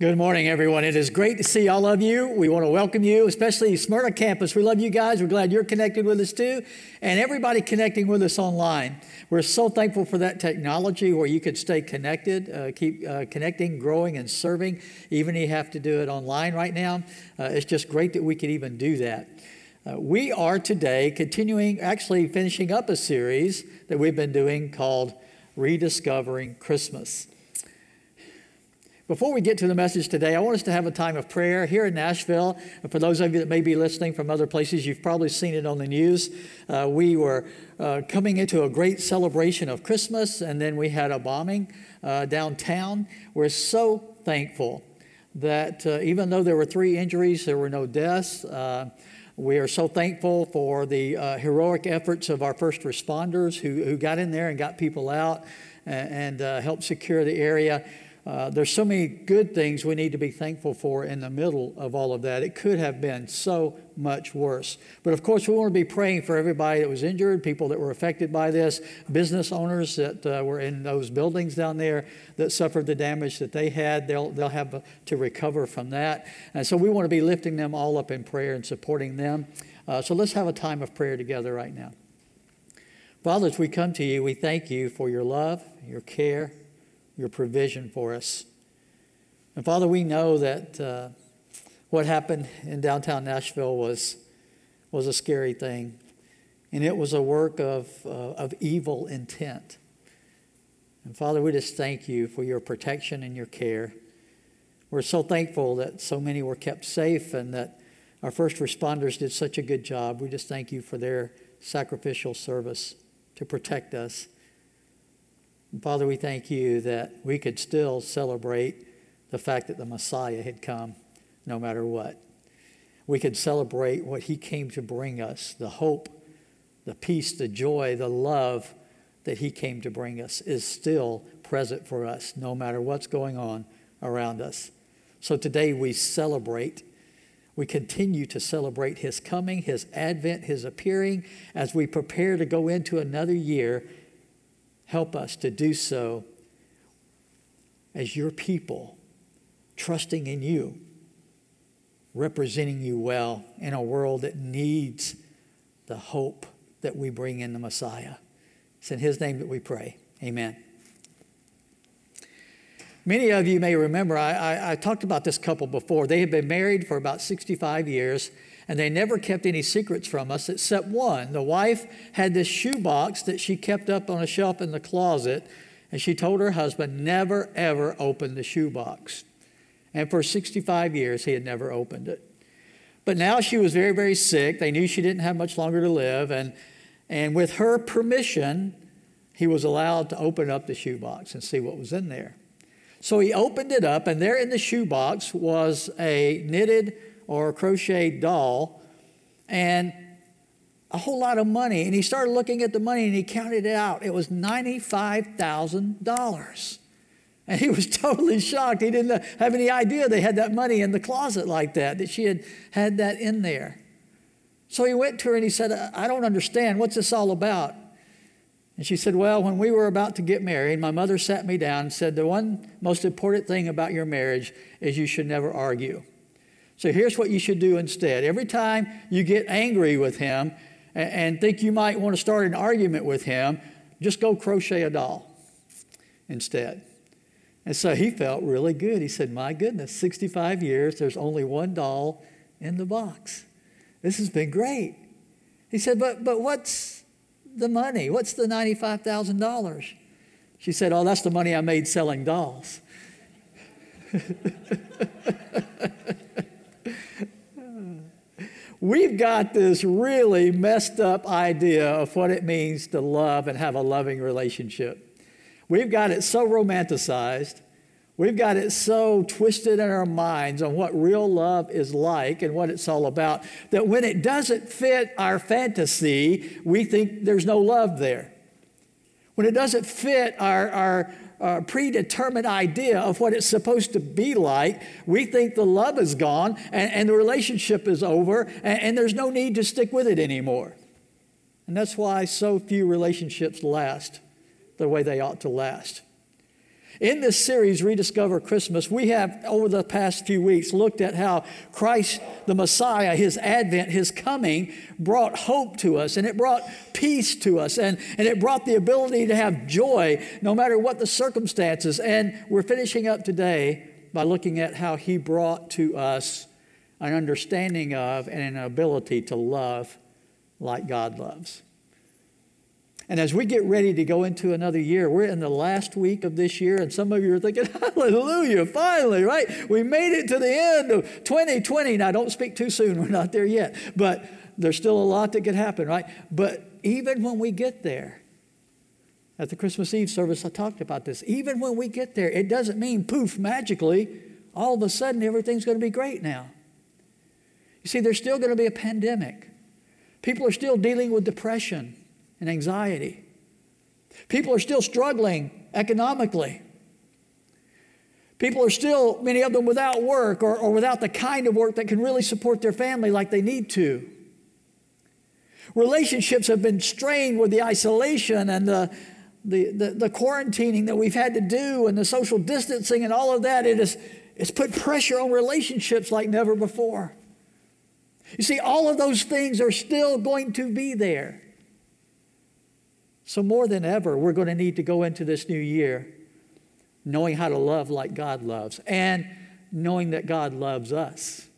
Good morning, everyone. It is great to see all of you. We want to welcome you, especially Smyrna campus. We love you guys. We're glad you're connected with us too, and everybody connecting with us online. We're so thankful for that technology where you could stay connected, uh, keep uh, connecting, growing, and serving, even if you have to do it online right now. Uh, it's just great that we can even do that. Uh, we are today continuing, actually finishing up a series that we've been doing called Rediscovering Christmas. Before we get to the message today, I want us to have a time of prayer here in Nashville. For those of you that may be listening from other places, you've probably seen it on the news. Uh, we were uh, coming into a great celebration of Christmas, and then we had a bombing uh, downtown. We're so thankful that uh, even though there were three injuries, there were no deaths. Uh, we are so thankful for the uh, heroic efforts of our first responders who, who got in there and got people out and, and helped secure the area. Uh, there's so many good things we need to be thankful for in the middle of all of that. It could have been so much worse. But of course, we want to be praying for everybody that was injured, people that were affected by this, business owners that uh, were in those buildings down there that suffered the damage that they had. They'll, they'll have to recover from that. And so we want to be lifting them all up in prayer and supporting them. Uh, so let's have a time of prayer together right now. Father, as we come to you, we thank you for your love, your care, your provision for us. And Father, we know that uh, what happened in downtown Nashville was, was a scary thing. And it was a work of, uh, of evil intent. And Father, we just thank you for your protection and your care. We're so thankful that so many were kept safe and that our first responders did such a good job. We just thank you for their sacrificial service to protect us. And Father, we thank you that we could still celebrate the fact that the Messiah had come no matter what. We could celebrate what he came to bring us the hope, the peace, the joy, the love that he came to bring us is still present for us no matter what's going on around us. So today we celebrate. We continue to celebrate his coming, his advent, his appearing as we prepare to go into another year Help us to do so as your people, trusting in you, representing you well in a world that needs the hope that we bring in the Messiah. It's in His name that we pray. Amen. Many of you may remember, I, I, I, talked about this couple before. They had been married for about 65 years, and they never kept any secrets from us except one. The wife had this shoebox that she kept up on a shelf in the closet, and she told her husband never, ever open the shoebox. And for 65 years, he had never opened it. But now she was very, very sick. They knew she didn't have much longer to live, and, and with her permission, he was allowed to open up the shoebox and see what was in there. So he opened it up, and there in the shoebox was a knitted or crocheted doll and a whole lot of money. And he started looking at the money and he counted it out. It was $95,000. And he was totally shocked. He didn't have any idea they had that money in the closet like that, that she had had that in there. So he went to her and he said, I don't understand. What's this all about? And she said, Well, when we were about to get married, my mother sat me down and said, The one most important thing about your marriage is you should never argue. So here's what you should do instead. Every time you get angry with him and, and think you might want to start an argument with him, just go crochet a doll instead. And so he felt really good. He said, My goodness, 65 years, there's only one doll in the box. This has been great. He said, But, but what's the money? What's the $95,000? She said, Oh, that's the money I made selling dolls. We've got this really messed up idea of what it means to love and have a loving relationship. We've got it so romanticized We've got it so twisted in our minds on what real love is like and what it's all about that when it doesn't fit our fantasy, we think there's no love there. When it doesn't fit our, our, our predetermined idea of what it's supposed to be like, we think the love is gone and, and the relationship is over and, and there's no need to stick with it anymore. And that's why so few relationships last the way they ought to last. In this series, Rediscover Christmas, we have, over the past few weeks, looked at how Christ, the Messiah, his advent, his coming, brought hope to us, and it brought peace to us, and, and it brought the ability to have joy no matter what the circumstances. And we're finishing up today by looking at how he brought to us an understanding of and an ability to love like God loves. And as we get ready to go into another year, we're in the last week of this year, and some of you are thinking, Hallelujah, finally, right? We made it to the end of 2020. Now, don't speak too soon, we're not there yet, but there's still a lot that could happen, right? But even when we get there, at the Christmas Eve service, I talked about this. Even when we get there, it doesn't mean poof, magically, all of a sudden everything's going to be great now. You see, there's still going to be a pandemic. People are still dealing with depression and anxiety. People are still struggling economically. People are still, many of them, without work or, or without the kind of work that can really support their family like they need to. Relationships have been strained with the isolation and the, the, the, the, quarantining that we've had to do and the social distancing and all of that. It has, it's put pressure on relationships like never before. You see, all of those things are still going to be there. So, more than ever, we're going to need to go into this new year knowing how to love like God loves and knowing that God loves us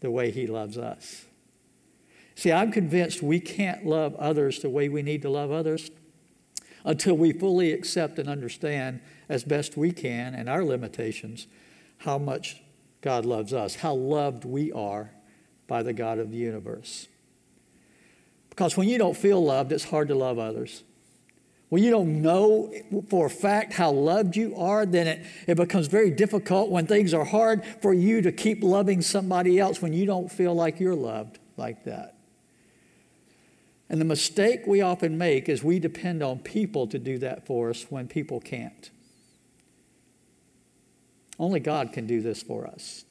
the way He loves us. See, I'm convinced we can't love others the way we need to love others until we fully accept and understand as best we can and our limitations how much God loves us, how loved we are by the God of the universe. Because when you don't feel loved, it's hard to love others. When you don't know for a fact how loved you are, then it, it becomes very difficult when things are hard for you to keep loving somebody else when you don't feel like you're loved like that. And the mistake we often make is we depend on people to do that for us when people can't. Only God can do this for us.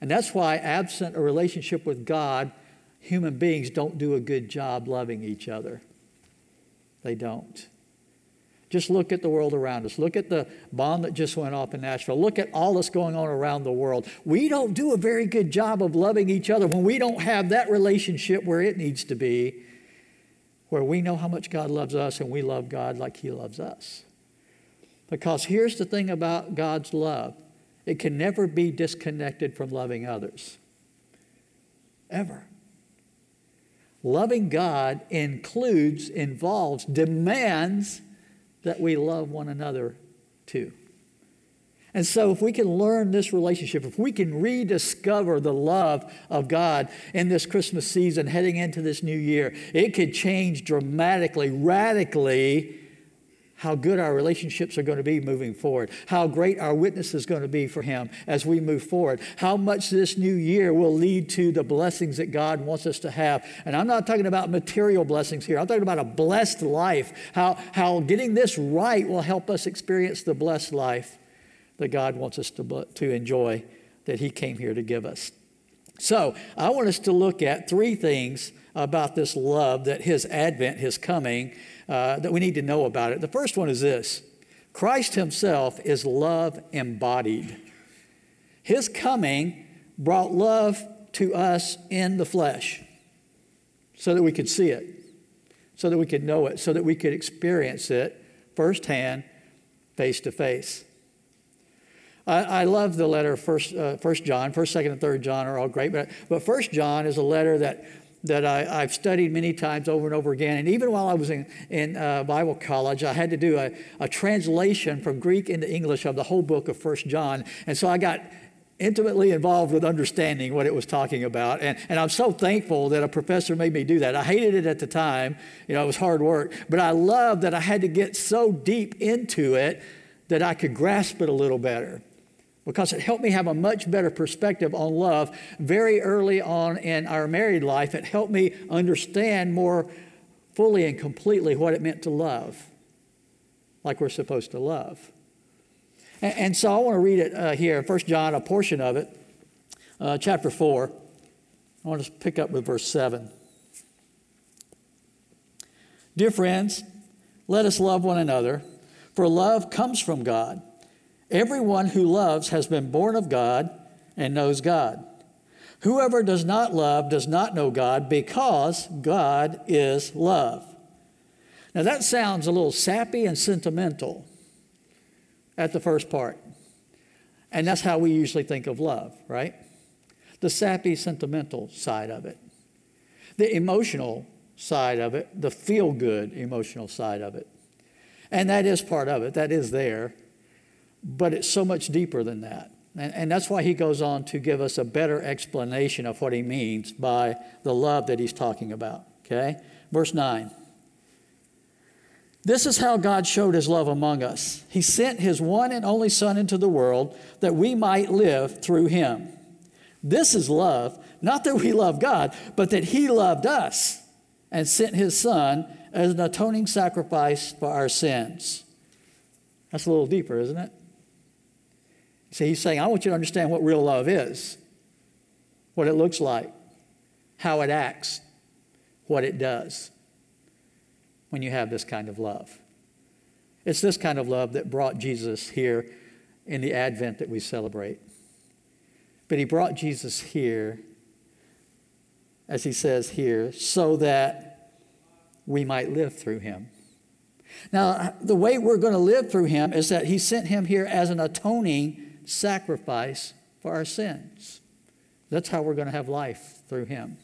And that's why, absent a relationship with God, human beings don't do a good job loving each other. They don't. Just look at the world around us. Look at the bomb that just went off in Nashville. Look at all that's going on around the world. We don't do a very good job of loving each other when we don't have that relationship where it needs to be, where we know how much God loves us and we love God like He loves us. Because here's the thing about God's love it can never be disconnected from loving others. Ever. Loving God includes, involves, demands that we love one another too. And so, if we can learn this relationship, if we can rediscover the love of God in this Christmas season heading into this new year, it could change dramatically, radically how good our relationships are going to be moving forward, how great our witness is going to be for Him as we move forward, how much this new year will lead to the blessings that God wants us to have. And I'm not talking about material blessings here, I'm talking about a blessed life, how, how getting this right will help us experience the blessed life that God wants us to, to enjoy, that He came here to give us. So, I want us to look at three things about this love that His advent, His coming, uh, that we need to know about it. The first one is this Christ Himself is love embodied. His coming brought love to us in the flesh so that we could see it, so that we could know it, so that we could experience it firsthand, face to face. I, love the letter First, uh, First John. First, Second, and Third John are all great, but but First John is a letter that that I, have studied many times over and over again. And even while I was in, in uh, Bible college, I had to do a, a translation from Greek into English of the whole book of First John. And so I got intimately involved with understanding what it was talking about. And, and I'm so thankful that a professor made me do that. I hated it at the time, you know, it was hard work, but I love that I had to get so deep into it that I could grasp it a little better because it helped me have a much better perspective on love very early on in our married life. It helped me understand more fully and completely what it meant to love, like we're supposed to love. And, and so I want to read it uh, here, 1 John, a portion of it, uh, chapter 4. I want to pick up with verse 7. Dear friends, let us love one another. for love comes from God. Everyone who loves has been born of God and knows God. Whoever does not love does not know God because God is love. Now that sounds a little sappy and sentimental at the first part. And that's how we usually think of love, right? The sappy, sentimental side of it, the emotional side of it, the feel good emotional side of it. And that is part of it, that is there, but it's so much deeper than that. And, and that's why he goes on to give us a better explanation of what he means by the love that he's talking about. Okay? Verse 9. This is how God showed his love among us. He sent his one and only Son into the world that we might live through him. This is love, not that we love God, but that he loved us and sent his Son as an atoning sacrifice for our sins. That's a little deeper, isn't it? See, he's saying, I want you to understand what real love is, what it looks like, how it acts, what it does when you have this kind of love. It's this kind of love that brought Jesus here in the Advent that we celebrate. But he brought Jesus here, as he says here, so that we might live through him. Now, the way we're going to live through him is that he sent him here as an atoning sacrifice for our sins. That's how we're going to have life through him.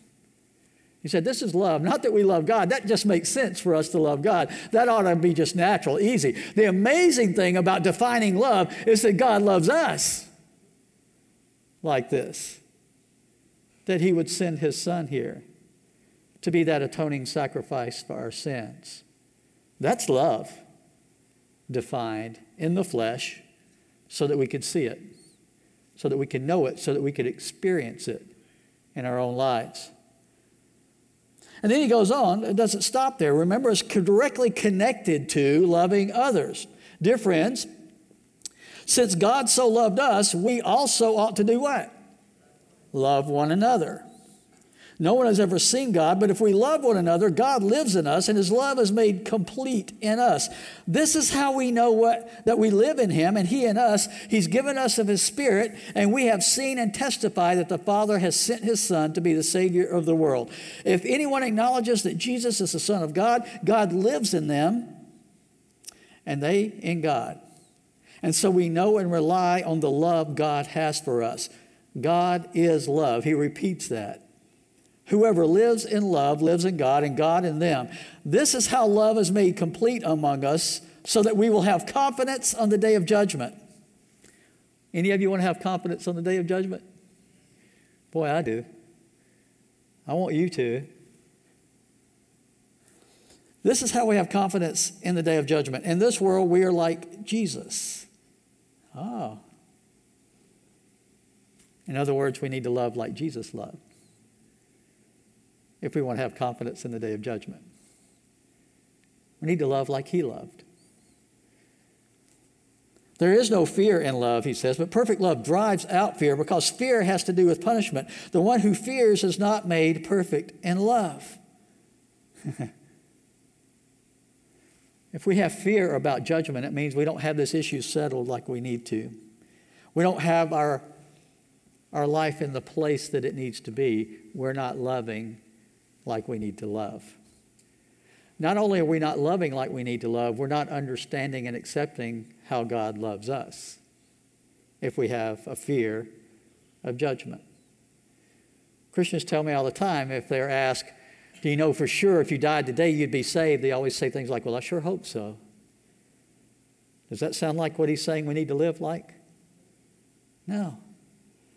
He said, This is love. Not that we love God. That just makes sense for us to love God. That ought to be just natural, easy. The amazing thing about defining love is that God loves us like this that He would send His Son here to be that atoning sacrifice for our sins. That's love defined in the flesh so that we could see it, so that we could know it, so that we could experience it in our own lives. And then he goes on, it doesn't stop there. Remember, it's directly connected to loving others. Dear friends, since God so loved us, we also ought to do what? Love one another. No one has ever seen God, but if we love one another, God lives in us and his love is made complete in us. This is how we know what that we live in him and he in us. He's given us of his spirit, and we have seen and testify that the Father has sent his son to be the savior of the world. If anyone acknowledges that Jesus is the son of God, God lives in them and they in God. And so we know and rely on the love God has for us. God is love. He repeats that. Whoever lives in love lives in God and God in them. This is how love is made complete among us so that we will have confidence on the day of judgment. Any of you want to have confidence on the day of judgment? Boy, I do. I want you to. This is how we have confidence in the day of judgment. In this world, we are like Jesus. Ah. In other words, we need to love like Jesus loved if we want to have confidence in the day of judgment. We need to love like he loved. There is no fear in love, he says, but perfect love drives out fear because fear has to do with punishment. The one who fears is not made perfect in love. if we have fear about judgment, it means we don't have this issue settled like we need to. We don't have our, our life in the place that it needs to be. We're not loving like we need to love. Not only are we not loving like we need to love, we're not understanding and accepting how God loves us if we have a fear of judgment. Christians tell me all the time if they're asked, Do you know for sure if you died today you'd be saved? They always say things like, Well, I sure hope so. Does that sound like what he's saying we need to live like? No.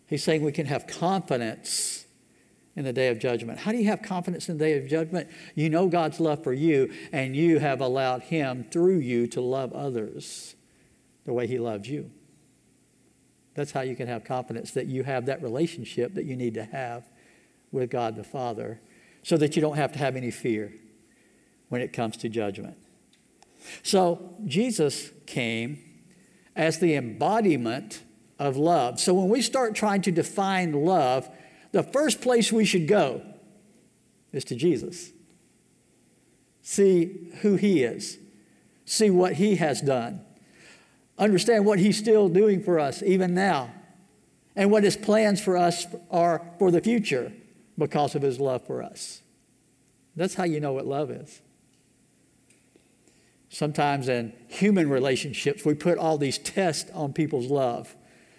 He's saying we can have confidence in the day of judgment. How do you have confidence in the day of judgment? You know God's love for you, and you have allowed Him through you to love others the way He loves you. That's how you can have confidence that you have that relationship that you need to have with God the Father so that you don't have to have any fear when it comes to judgment. So Jesus came as the embodiment of love. So when we start trying to define love, the first place we should go is to Jesus. See who he is, see what he has done, understand what He's still doing for us, even now, and what His plans for us are for the future because of His love for us. That's how you know what love is. Sometimes in human relationships, we put all these tests on people's love.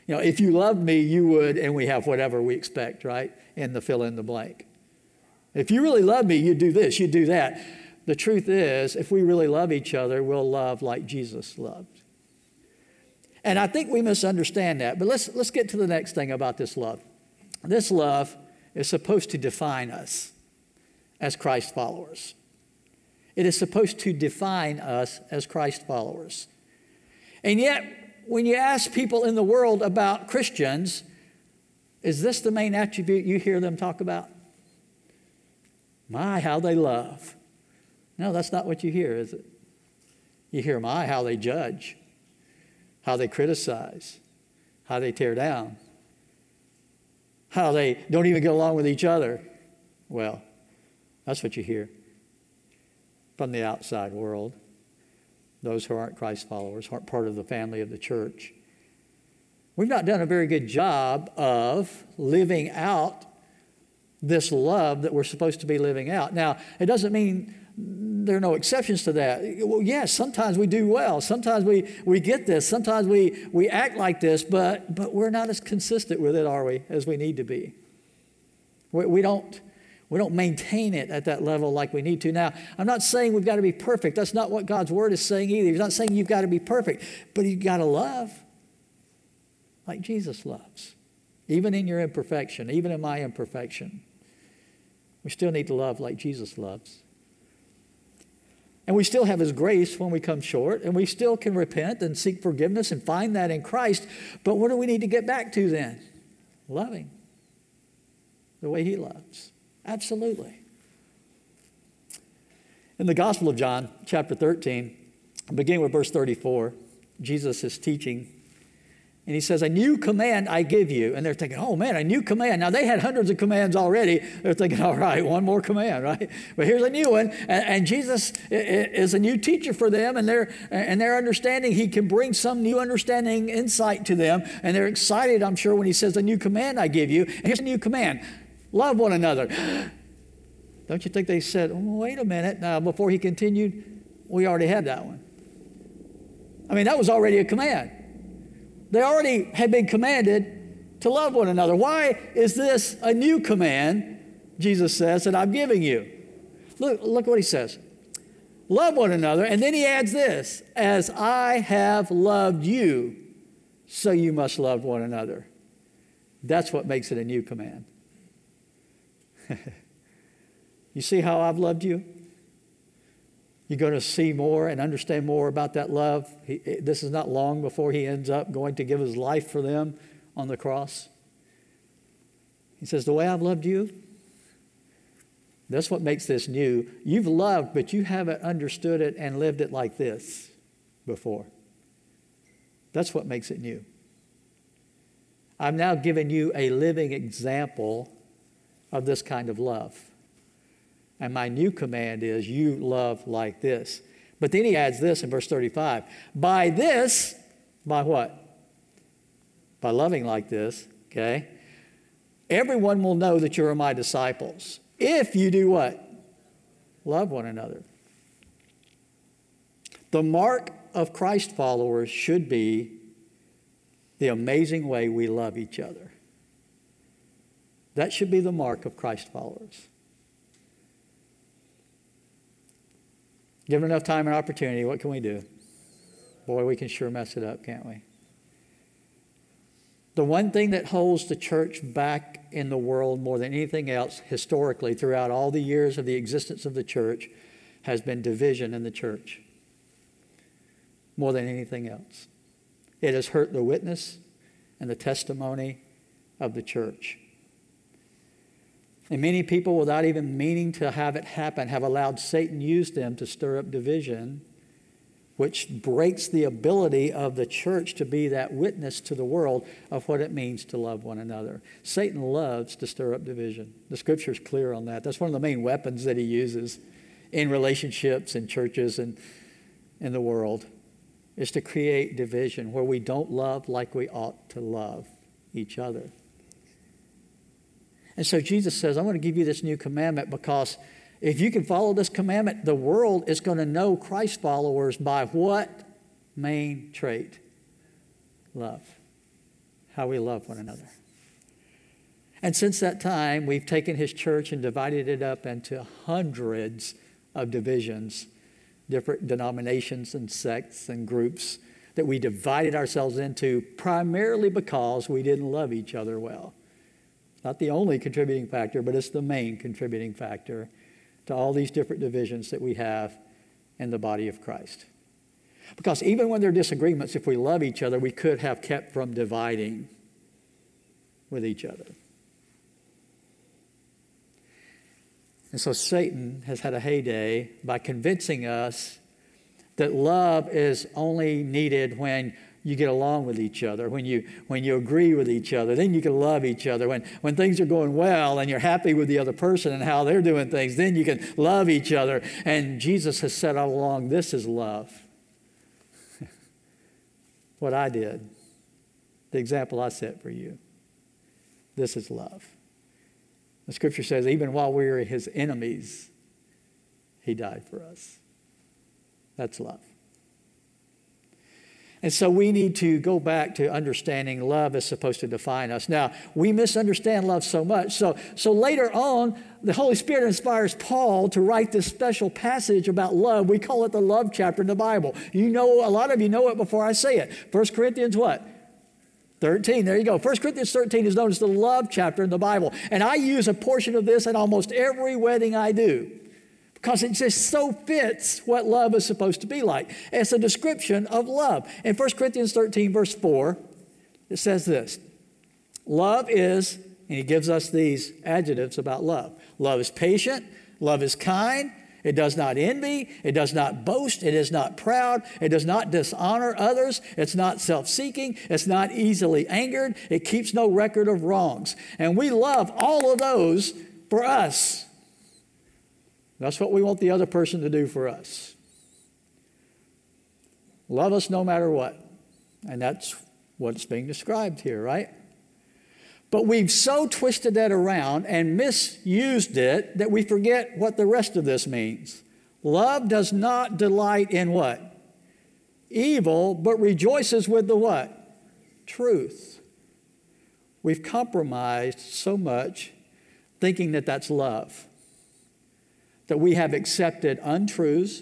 You know, if you loved me, you would, and we have whatever we expect, right? In the fill in the blank. If you really love me, you'd do this, you'd do that. The truth is, if we really love each other, we'll love like Jesus loved. And I think we misunderstand that. But let's, let's get to the next thing about this love. This love is supposed to define us as Christ followers. It is supposed to define us as Christ followers. And yet, when you ask people in the world about Christians, is this the main attribute you hear them talk about? My, how they love. No, that's not what you hear, is it? You hear, my, how they judge, how they criticize, how they tear down, how they don't even get along with each other. Well, that's what you hear from the outside world. Those who aren't Christ followers, aren't part of the family of the church. We've not done a very good job of living out this love that we're supposed to be living out. Now, it doesn't mean there are no exceptions to that. Well, yes, sometimes we do well. Sometimes we, we get this. Sometimes we, we act like this, but, but we're not as consistent with it, are we, as we need to be. We, we, don't, we don't maintain it at that level like we need to. Now, I'm not saying we've got to be perfect. That's not what God's word is saying either. He's not saying you've got to be perfect, but you've got to love like Jesus loves, even in your imperfection, even in my imperfection. We still need to love like Jesus loves. And we still have His grace when we come short, and we still can repent and seek forgiveness and find that in Christ. But what do we need to get back to then? Loving the way He loves. Absolutely. In the Gospel of John, chapter 13, beginning with verse 34, Jesus is teaching and he says, A new command I give you. And they're thinking, Oh man, a new command. Now they had hundreds of commands already. They're thinking, All right, one more command, right? But here's a new one. And, and Jesus is a new teacher for them. And they're, and they're understanding he can bring some new understanding, insight to them. And they're excited, I'm sure, when he says, A new command I give you. And here's a new command love one another. Don't you think they said, oh, Wait a minute. Now, before he continued, we already had that one. I mean, that was already a command. They already had been commanded to love one another. Why is this a new command, Jesus says, that I'm giving you? Look, look what he says. Love one another. And then he adds this as I have loved you, so you must love one another. That's what makes it a new command. you see how I've loved you? You're going to see more and understand more about that love. He, eh, this is not long before he ends up going to give his life for them on the cross. He says, The way I've loved you, that's what makes this new. You've loved, but you haven't understood it and lived it like this before. That's what makes it new. I'm now giving you a living example of this kind of love. And my new command is you love like this. But then he adds this in verse 35 By this, by what? By loving like this, okay? Everyone will know that you are my disciples. If you do what? Love one another. The mark of Christ followers should be the amazing way we love each other. That should be the mark of Christ followers. Given enough time and opportunity, what can we do? Boy, we can sure mess it up, can't we? The one thing that holds the church back in the world more than anything else, historically, throughout all the years of the existence of the church, has been division in the church. More than anything else. It has hurt the witness and the testimony of the church. And many people, without even meaning to have it happen, have allowed Satan use them to stir up division, which breaks the ability of the church to be that witness to the world of what it means to love one another. Satan loves to stir up division. The scripture is clear on that. That's one of the main weapons that he uses in relationships and churches and in the world. is to create division where we don't love like we ought to love each other. And so Jesus says, I'm going to give you this new commandment because if you can follow this commandment, the world is going to know Christ followers by what main trait? Love. How we love one another. And since that time, we've taken his church and divided it up into hundreds of divisions, different denominations and sects and groups that we divided ourselves into primarily because we didn't love each other well. Not the only contributing factor, but it's the main contributing factor to all these different divisions that we have in the body of Christ. Because even when there are disagreements, if we love each other, we could have kept from dividing with each other. And so Satan has had a heyday by convincing us that love is only needed when you get along with each other, when you, when you agree with each other, then you can love each other. When, when things are going well and you're happy with the other person and how they're doing things, then you can love each other. And Jesus has said all along, this is love. what I did, the example I set for you, this is love. The scripture says, even while we were his enemies, he died for us. That's love. And so we need to go back to understanding love is supposed to define us. Now, we misunderstand love so much. So, so later on, the Holy Spirit inspires Paul to write this special passage about love. We call it the love chapter in the Bible. You know, a lot of you know it before I say it. 1 Corinthians what? 13. There you go. 1 Corinthians 13 is known as the love chapter in the Bible. And I use a portion of this at almost every wedding I do because it just so fits what love is supposed to be like. It's a description of love. In 1 Corinthians 13, verse 4, it says this Love is, and he gives us these adjectives about love love is patient, love is kind. It does not envy. It does not boast. It is not proud. It does not dishonor others. It's not self seeking. It's not easily angered. It keeps no record of wrongs. And we love all of those for us. That's what we want the other person to do for us. Love us no matter what. And that's what's being described here, right? But we've so twisted that around and misused it that we forget what the rest of this means. Love does not delight in what? Evil, but rejoices with the what? Truth. We've compromised so much thinking that that's love that we have accepted untruths,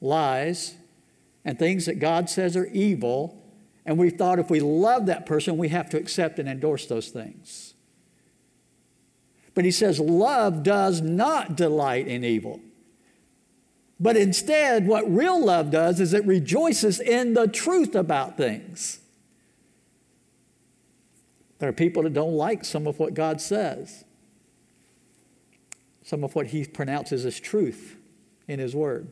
lies, and things that God says are evil, and we've thought if we love that person, we have to accept and endorse those things. But he says, love does not delight in evil. But instead, what real love does is it rejoices in the truth about things. There are people that don't like some of what God says some of what he pronounces as truth in his word.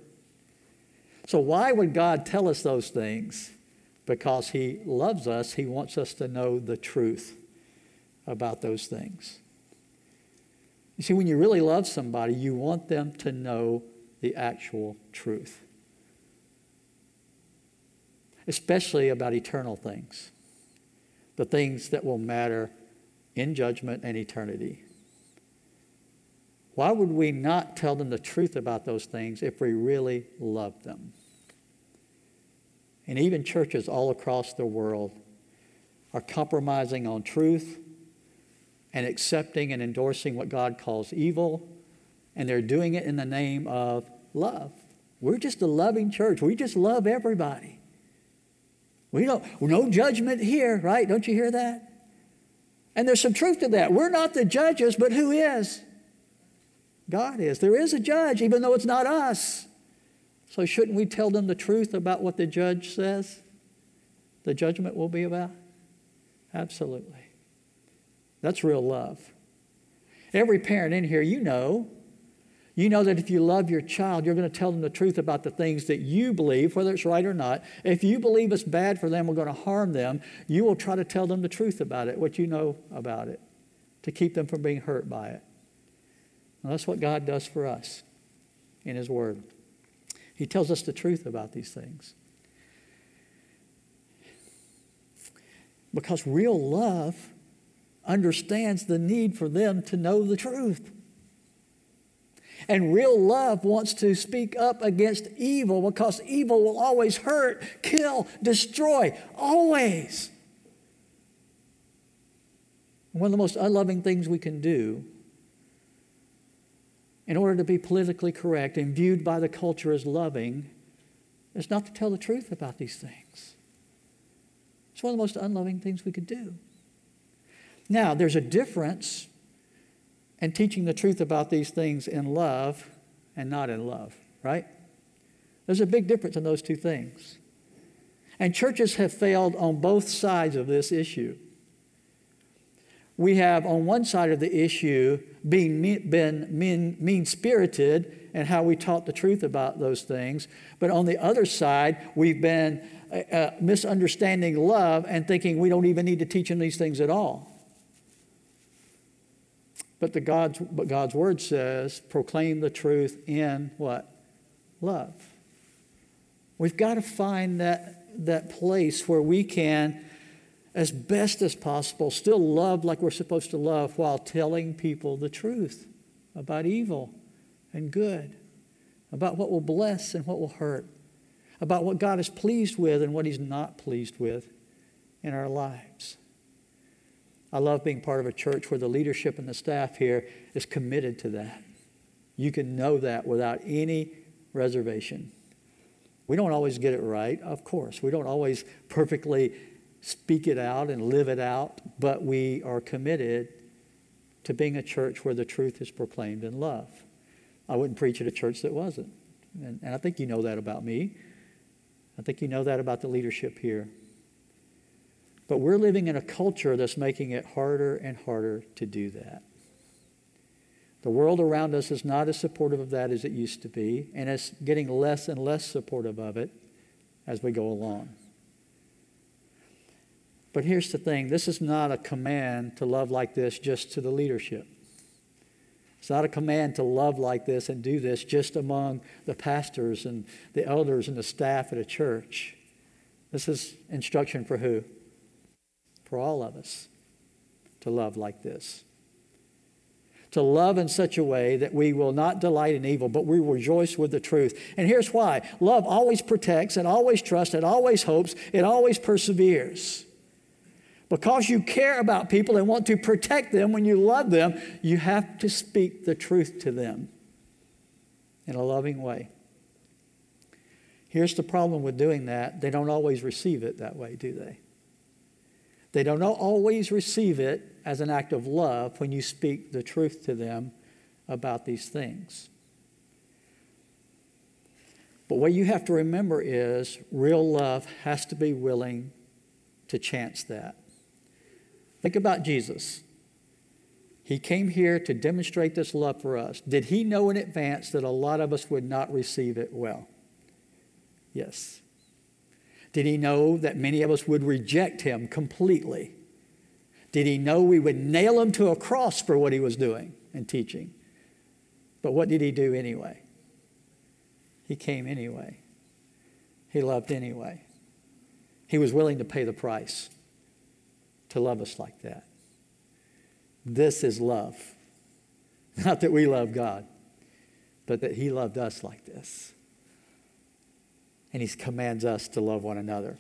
So, why would God tell us those things? Because he loves us, he wants us to know the truth about those things. You see, when you really love somebody, you want them to know the actual truth, especially about eternal things, the things that will matter in judgment and eternity. Why would we not tell them the truth about those things if we really love them? And even churches all across the world are compromising on truth and accepting and endorsing what God calls evil, and they're doing it in the name of love. We're just a loving church. We just love everybody. We don't, no judgment here, right? Don't you hear that? And there's some truth to that. We're not the judges, but who is? God is. There is a judge, even though it's not us. So, shouldn't we tell them the truth about what the judge says the judgment will be about? Absolutely. That's real love. Every parent in here, you know, you know that if you love your child, you're going to tell them the truth about the things that you believe, whether it's right or not. If you believe it's bad for them or going to harm them, you will try to tell them the truth about it, what you know about it, to keep them from being hurt by it. That's what God does for us in His Word. He tells us the truth about these things. Because real love understands the need for them to know the truth. And real love wants to speak up against evil because evil will always hurt, kill, destroy, always. One of the most unloving things we can do in order to be politically correct and viewed by the culture as loving is not to tell the truth about these things. It's one of the most unloving things we could do. Now, there's a difference in teaching the truth about these things in love and not in love, right? There's a big difference in those two things. And churches have failed on both sides of this issue. We have on one side of the issue being mean, been mean mean-spirited and how we taught the truth about those things, but on the other side, we've been uh, uh, misunderstanding love and thinking we don't even need to teach them these things at all. But, the God's, but God's word says, proclaim the truth in what? Love. We've got to find that, that place where we can, as best as possible, still love like we're supposed to love while telling people the truth about evil and good, about what will bless and what will hurt, about what God is pleased with and what He's not pleased with in our lives. I love being part of a church where the leadership and the staff here is committed to that. You can know that without any reservation. We don't always get it right, of course. We don't always perfectly speak it out and live it out, but we are committed to being a church where the truth is proclaimed in love. I wouldn't preach at a church that wasn't. And, and I think you know that about me. I think you know that about the leadership here. But we're living in a culture that's making it harder and harder to do that. The world around us is not as supportive of that as it used to be, and it's getting less and less supportive of it as we go along. But here's the thing this is not a command to love like this just to the leadership. It's not a command to love like this and do this just among the pastors and the elders and the staff at a church. This is instruction for who? for all of us to love like this. To love in such a way that we will not delight in evil, but we rejoice with the truth. And here's why love always protects, and always trusts, and always hopes, it always perseveres. Because you care about people and want to protect them when you love them, you have to speak the truth to them in a loving way. Here's the problem with doing that they don't always receive it that way, do they? They don't always receive it as an act of love when you speak the truth to them about these things. But what you have to remember is real love has to be willing to chance that. Think about Jesus. He came here to demonstrate this love for us. Did he know in advance that a lot of us would not receive it well? Yes. Did he know that many of us would reject him completely? Did he know we would nail him to a cross for what he was doing and teaching? But what did he do anyway? He came anyway. He loved anyway. He was willing to pay the price to love us like that. This is love. Not that we love God, but that He loved us like this and he commands us to love one another.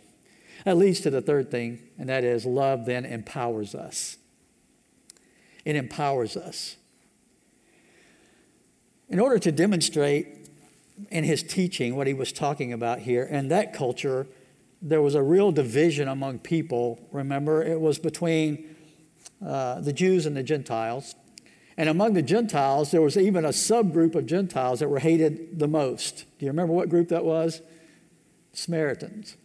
That leads to the third thing, and that is love then empowers us. It empowers us. In order to demonstrate in his teaching what he was talking about here, in that culture, there was a real division among people. Remember, it was between uh, the Jews and the Gentiles. And among the Gentiles, there was even a subgroup of Gentiles that were hated the most. Do you remember what group that was? Samaritans.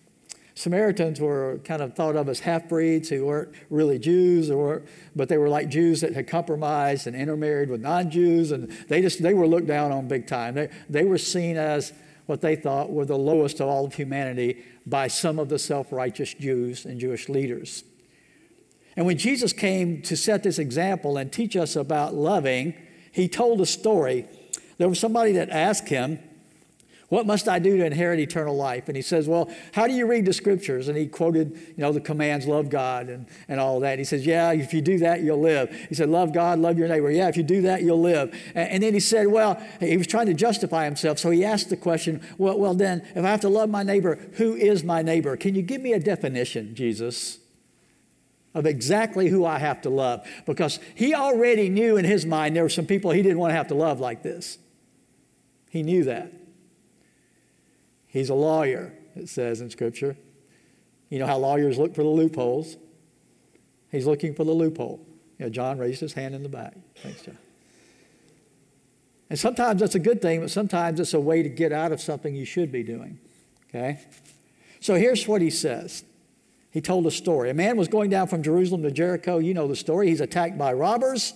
Samaritans were kind of thought of as half breeds who weren't really Jews, or, but they were like Jews that had compromised and intermarried with non Jews, and they just they were looked down on big time. They, they were seen as what they thought were the lowest of all of humanity by some of the self righteous Jews and Jewish leaders. And when Jesus came to set this example and teach us about loving, he told a story. There was somebody that asked him, What must I do to inherit eternal life? And he says, Well, how do you read the scriptures? And he quoted, you know, the commands, love God and, and all that. He says, Yeah, if you do that, you'll live. He said, Love God, love your neighbor. Yeah, if you do that, you'll live. And, and then he said, Well, he was trying to justify himself. So he asked the question, Well, well, then, if I have to love my neighbor, who is my neighbor? Can you give me a definition, Jesus? Of exactly who I have to love. Because he already knew in his mind there were some people he didn't want to have to love like this. He knew that. He's a lawyer, it says in Scripture. You know how lawyers look for the loopholes. He's looking for the loophole. You know, John raised his hand in the back. Thanks, John. And sometimes that's a good thing, but sometimes it's a way to get out of something you should be doing. Okay? So here's what he says. He told a story. A man was going down from Jerusalem to Jericho. You know the story. He's attacked by robbers.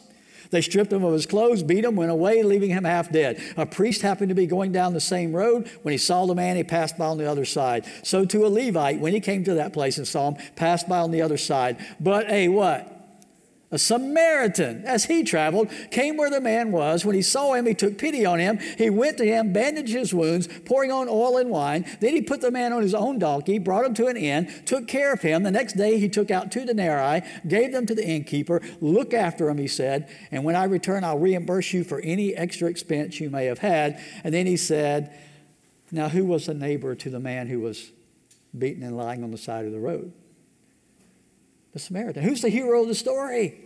They stripped him of his clothes, beat him, went away, leaving him half dead. A priest happened to be going down the same road. When he saw the man, he passed by on the other side. So too a Levite, when he came to that place and saw him, passed by on the other side. But a what? A Samaritan, as he traveled, came where the man was. When he saw him, he took pity on him. He went to him, bandaged his wounds, pouring on oil and wine. Then he put the man on his own donkey, brought him to an inn, took care of him. The next day he took out two denarii, gave them to the innkeeper. Look after him, he said, and when I return, I'll reimburse you for any extra expense you may have had. And then he said, Now, who was the neighbor to the man who was beaten and lying on the side of the road? the Samaritan. Who's the hero of the story?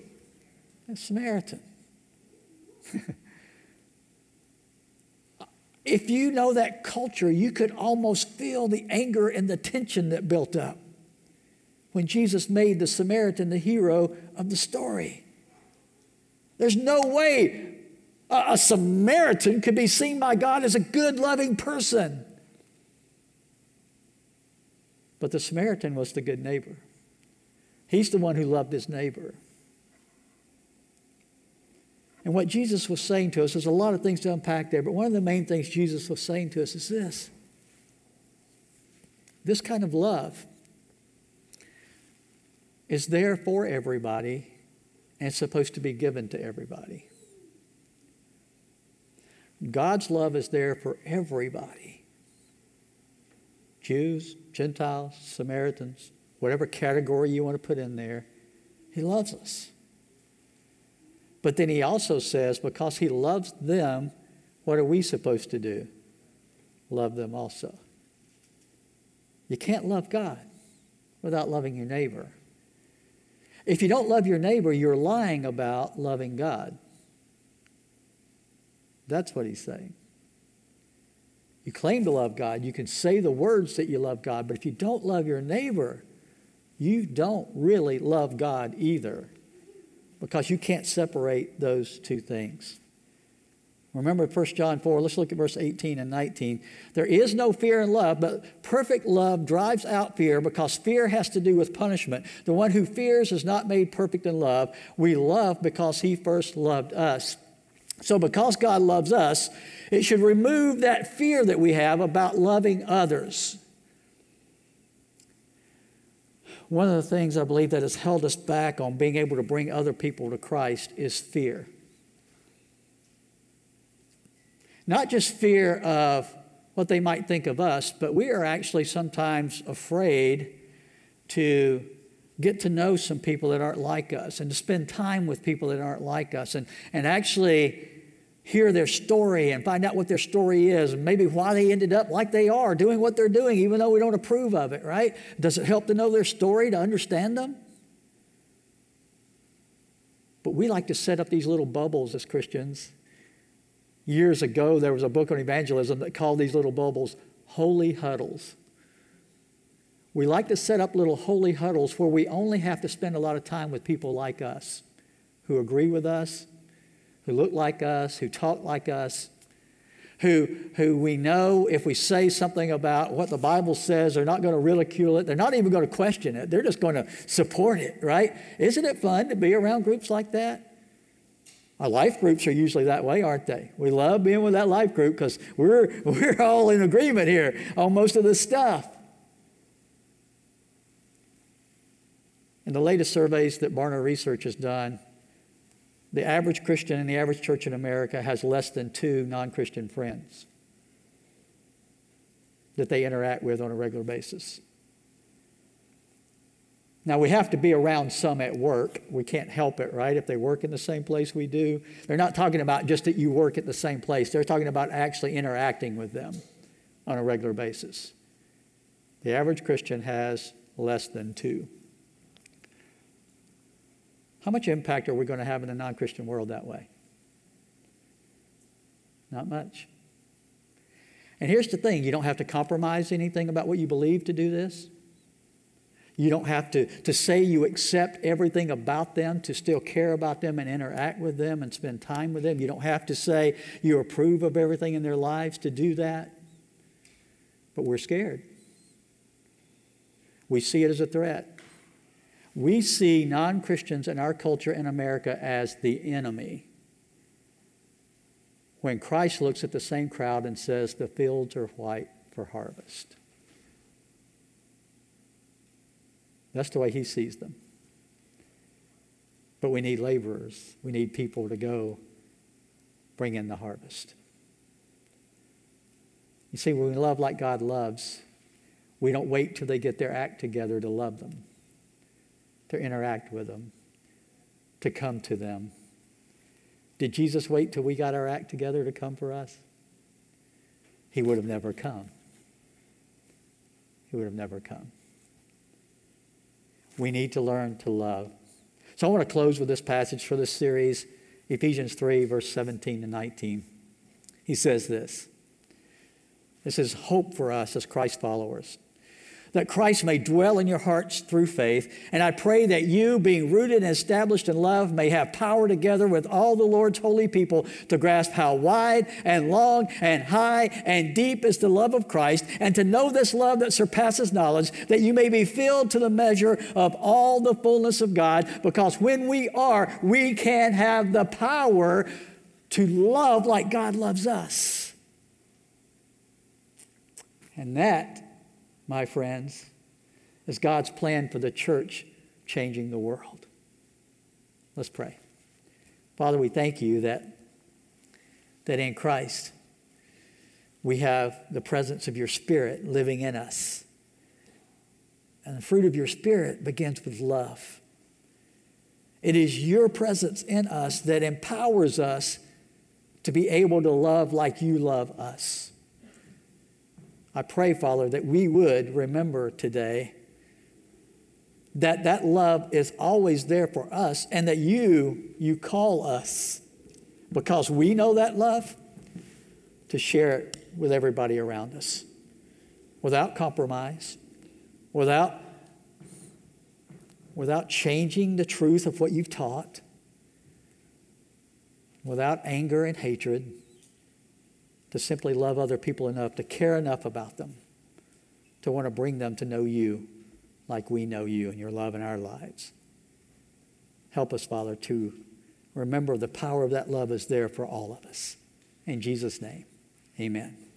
The Samaritan. if you know that culture, you could almost feel the anger and the tension that built up when Jesus made the Samaritan the hero of the story. There's no way a, a Samaritan could be seen by God as a good, loving person. But the Samaritan was the good neighbor. He's the one who loved his neighbor. And what Jesus was saying to us, there's a lot of things to unpack there, but one of the main things Jesus was saying to us is this this kind of love is there for everybody and it's supposed to be given to everybody. God's love is there for everybody Jews, Gentiles, Samaritans, whatever category you want to put in there, He loves us. But then He also says, because He loves them, what are we supposed to do? Love them also. You can't love God without loving your neighbor. If you don't love your neighbor, you're lying about loving God. That's what he's saying. You claim to love God, you can say the words that you love God, but if you don't love your neighbor, you don't really love God either because you can't separate those two things. Remember 1 John 4, let's look at verse 18 and 19. There is no fear in love, but perfect love drives out fear because fear has to do with punishment. The one who fears is not made perfect in love. We love because he first loved us. So, because God loves us, it should remove that fear that we have about loving others. One of the things I believe that has held us back on being able to bring other people to Christ is fear. Not just fear of what they might think of us, but we are actually sometimes afraid to get to know some people that aren't like us and to spend time with people that aren't like us and, and actually hear their story and find out what their story is and maybe why they ended up like they are, doing what they're doing, even though we don't approve of it, right? Does it help to know their story, to understand them? But we like to set up these little bubbles as Christians. Years ago, there was a book on evangelism that called these little bubbles holy huddles. We like to set up little holy huddles where we only have to spend a lot of time with people like us who agree with us, who look like us, who talk like us, who, who we know if we say something about what the Bible says, they're not going to ridicule it. They're not even going to question it. They're just going to support it, right? Isn't it fun to be around groups like that? Our life groups are usually that way, aren't they? We love being with that life group because we're, we're all in agreement here on most of this stuff. In the latest surveys that Barna Research has done, the average Christian in the average church in America has less than two non Christian friends. that they interact with on a regular basis. Now, we have to be around some at work. We can't help it, right? If they work in the same place we do. They're not talking about just that you work at the same place, they're talking about actually interacting with them on a regular basis. The average Christian has less than two. How much impact are we going to have in the non Christian world that way? Not much. And here's the thing you don't have to compromise anything about what you believe to do this. You don't have to, to say you accept everything about them to still care about them and interact with them and spend time with them. You don't have to say you approve of everything in their lives to do that. But we're scared. We see it as a threat. We see non Christians in our culture in America as the enemy. When Christ looks at the same crowd and says, The fields are white for harvest. That's the way he sees them. But we need laborers. We need people to go bring in the harvest. You see, when we love like God loves, we don't wait till they get their act together to love them, to interact with them, to come to them. Did Jesus wait till we got our act together to come for us? He would have never come. He would have never come we need to learn to love. So I want to close with this passage for this series, Ephesians 3, verse 17 to 19. He says this This is hope for us as Christ followers that Christ may dwell in your hearts through faith. And I pray that you, being rooted and established in love, may have power together with all the Lord's holy people to grasp how wide and long and high and deep is the love of Christ, and to know this love that surpasses knowledge, that you may be filled to the measure of all the fullness of God. Because when we are, we can have the power to love like God loves us. And that my friends, is God's plan for the church changing the world. Let's pray. Father, we thank you that, that in Christ we have the presence of your Spirit living in us. And the fruit of your Spirit begins with love. It is your presence in us that empowers us to be able to love like you love us. I pray, Father, that we would remember today that that love is always there for us and that you you call us because we know that love to share it with everybody around us without compromise without without changing the truth of what you've taught without anger and hatred to simply love other people enough, to care enough about them, to want to bring them to know you like we know you and your love in our lives. Help us, Father, to remember the power of that love is there for all of us. In Jesus' name, amen.